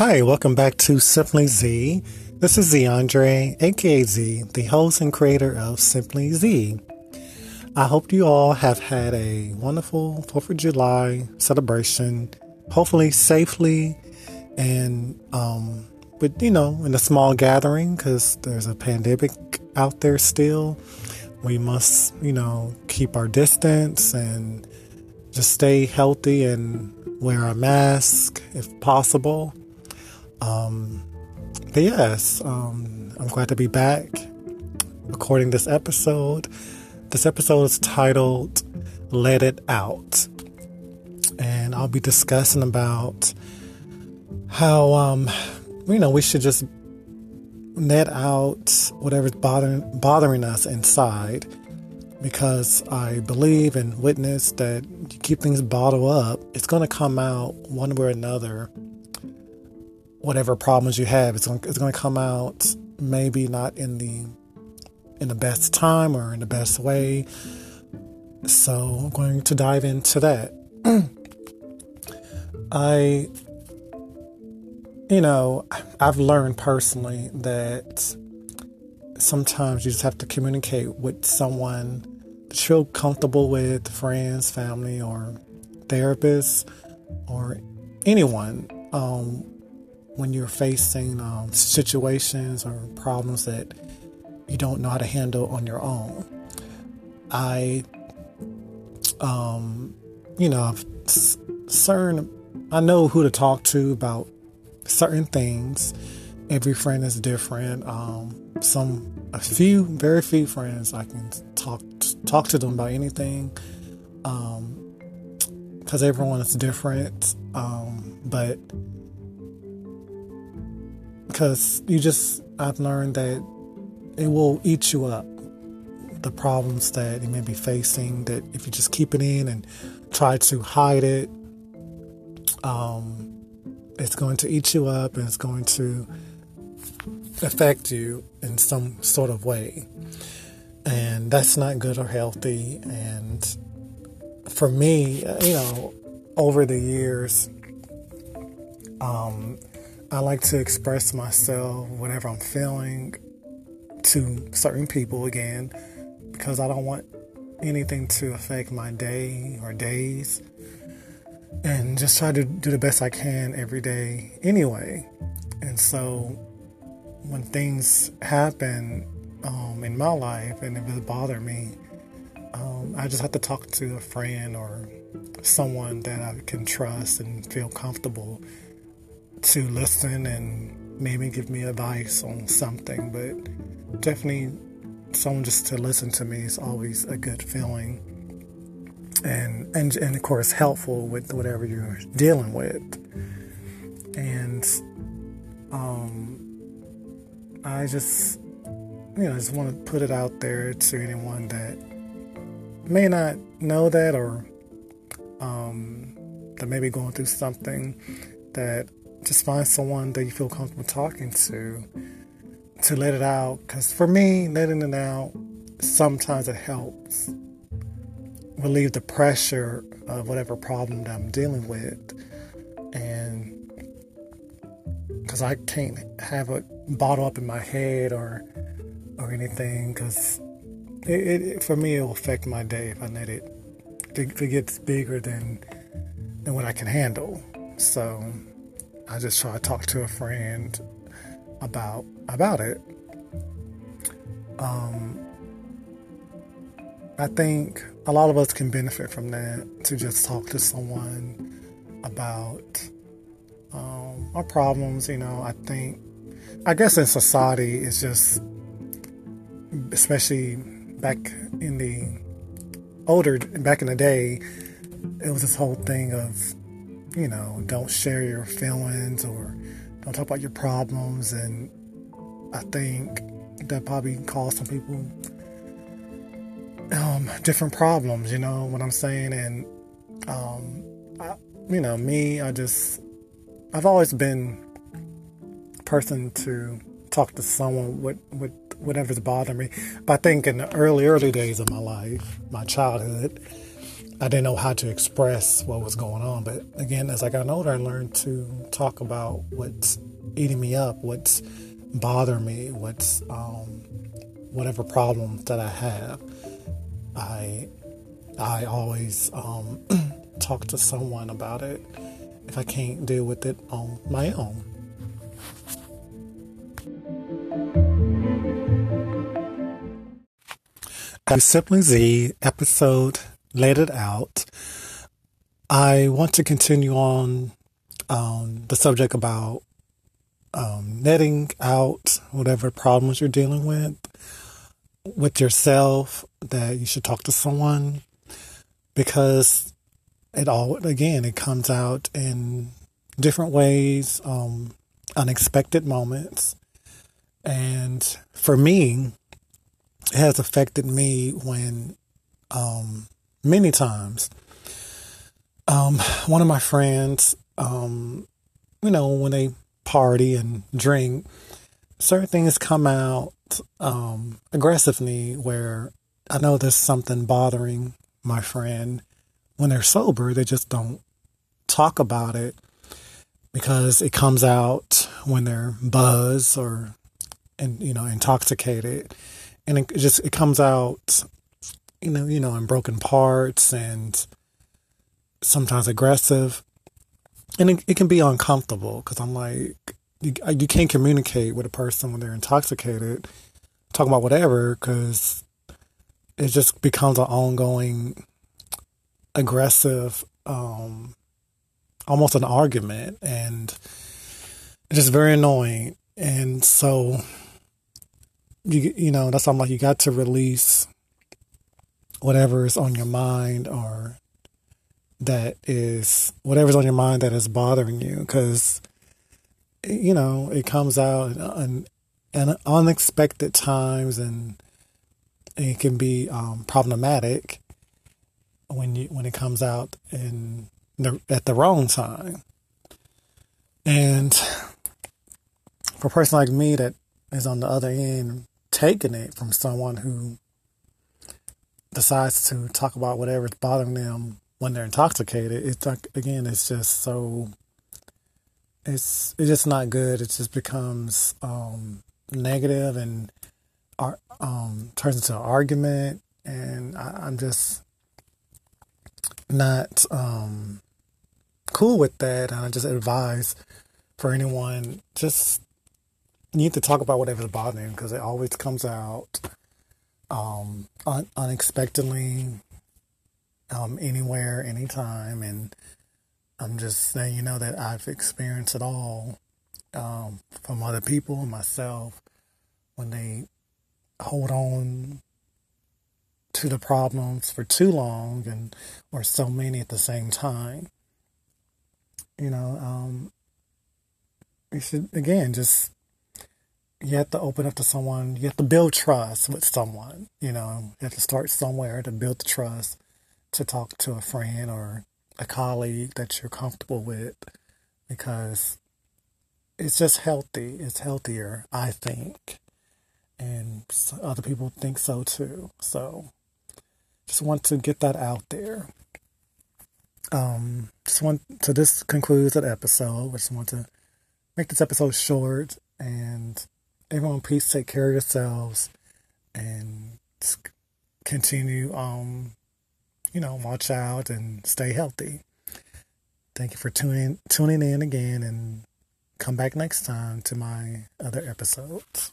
Hi, welcome back to Simply Z. This is Zeandre, aka Z, the host and creator of Simply Z. I hope you all have had a wonderful 4th of July celebration, hopefully safely and um, with, you know, in a small gathering because there's a pandemic out there still. We must, you know, keep our distance and just stay healthy and wear a mask if possible. Um, but yes, um, I'm glad to be back recording this episode. This episode is titled Let It Out. And I'll be discussing about how, um, you know, we should just let out whatever's bothering, bothering us inside because I believe and witness that you keep things bottled up, it's going to come out one way or another. Whatever problems you have, it's going, it's going to come out maybe not in the in the best time or in the best way. So I'm going to dive into that. I, you know, I've learned personally that sometimes you just have to communicate with someone that you're comfortable with, friends, family, or therapists, or anyone, um, when you're facing um, situations or problems that you don't know how to handle on your own. I, um, you know, certain, I know who to talk to about certain things. Every friend is different. Um, some, a few, very few friends I can talk talk to them about anything. Um, because everyone is different. Um, but because you just, I've learned that it will eat you up. The problems that you may be facing, that if you just keep it in and try to hide it, um, it's going to eat you up and it's going to affect you in some sort of way. And that's not good or healthy. And for me, you know, over the years, um, I like to express myself, whatever I'm feeling, to certain people again because I don't want anything to affect my day or days. And just try to do the best I can every day anyway. And so when things happen um, in my life and if it bother me, um, I just have to talk to a friend or someone that I can trust and feel comfortable to listen and maybe give me advice on something. But definitely someone just to listen to me is always a good feeling and and and of course helpful with whatever you're dealing with and um i just you know just want to put it out there to anyone that may not know that or um that may be going through something that just find someone that you feel comfortable talking to to let it out. Because for me, letting it out, sometimes it helps relieve the pressure of whatever problem that I'm dealing with. And because I can't have it bottled up in my head or or anything, because it, it, for me it will affect my day if I let it if it gets bigger than than what I can handle. So I just try to talk to a friend about about it. Um, I think a lot of us can benefit from that to just talk to someone about um, our problems. You know, I think, I guess in society, it's just, especially back in the older, back in the day, it was this whole thing of, you know, don't share your feelings or don't talk about your problems. And I think that probably caused some people um, different problems, you know what I'm saying? And, um, I, you know, me, I just, I've always been a person to talk to someone with, with whatever's bothering me. But I think in the early, early days of my life, my childhood, I didn't know how to express what was going on. But again, as I got older, I learned to talk about what's eating me up, what's bothering me, what's um, whatever problems that I have. I I always um, talk to someone about it if I can't deal with it on my own. Simply Z episode Let It Out. I want to continue on um, the subject about um, netting out whatever problems you're dealing with with yourself, that you should talk to someone because it all, again, it comes out in different ways, um, unexpected moments. And for me, it has affected me when, um, many times, um, one of my friends, um, you know, when they party and drink, certain things come out um, aggressively where I know there's something bothering my friend. When they're sober, they just don't talk about it because it comes out when they're buzzed or and you know intoxicated, and it just it comes out, you know, you know, in broken parts and sometimes aggressive, and it, it can be uncomfortable because I'm like, you, you can't communicate with a person when they're intoxicated, talk about whatever, because it just becomes an ongoing, aggressive, um, almost an argument, and it's just very annoying. And so, you you know, that's something like you got to release whatever is on your mind or that is whatever's on your mind that is bothering you because you know it comes out in, in unexpected times and it can be um, problematic when you when it comes out in the, at the wrong time. And for a person like me that is on the other end taking it from someone who decides to talk about whatever's bothering them when they're intoxicated, it's like again, it's just so it's it's just not good. It just becomes um, negative and um, turns into an argument, and I, am just not um, cool with that. And I just advise for anyone just need to talk about whatever's bothering because it always comes out um, un- unexpectedly um, anywhere, anytime. And I'm just saying, you know, that I've experienced it all um, from other people and myself when they hold on to the problems for too long and or so many at the same time. You know, um, you should again just you have to open up to someone. You have to build trust with someone. You know, you have to start somewhere to build the trust to talk to a friend or a colleague that you're comfortable with because it's just healthy. It's healthier, I think. And other people think so too. So just want to get that out there. Um, just want so this concludes that episode. I just want to make this episode short and everyone please take care of yourselves and continue um you know, watch out and stay healthy. Thank you for tuning tuning in again and come back next time to my other episodes.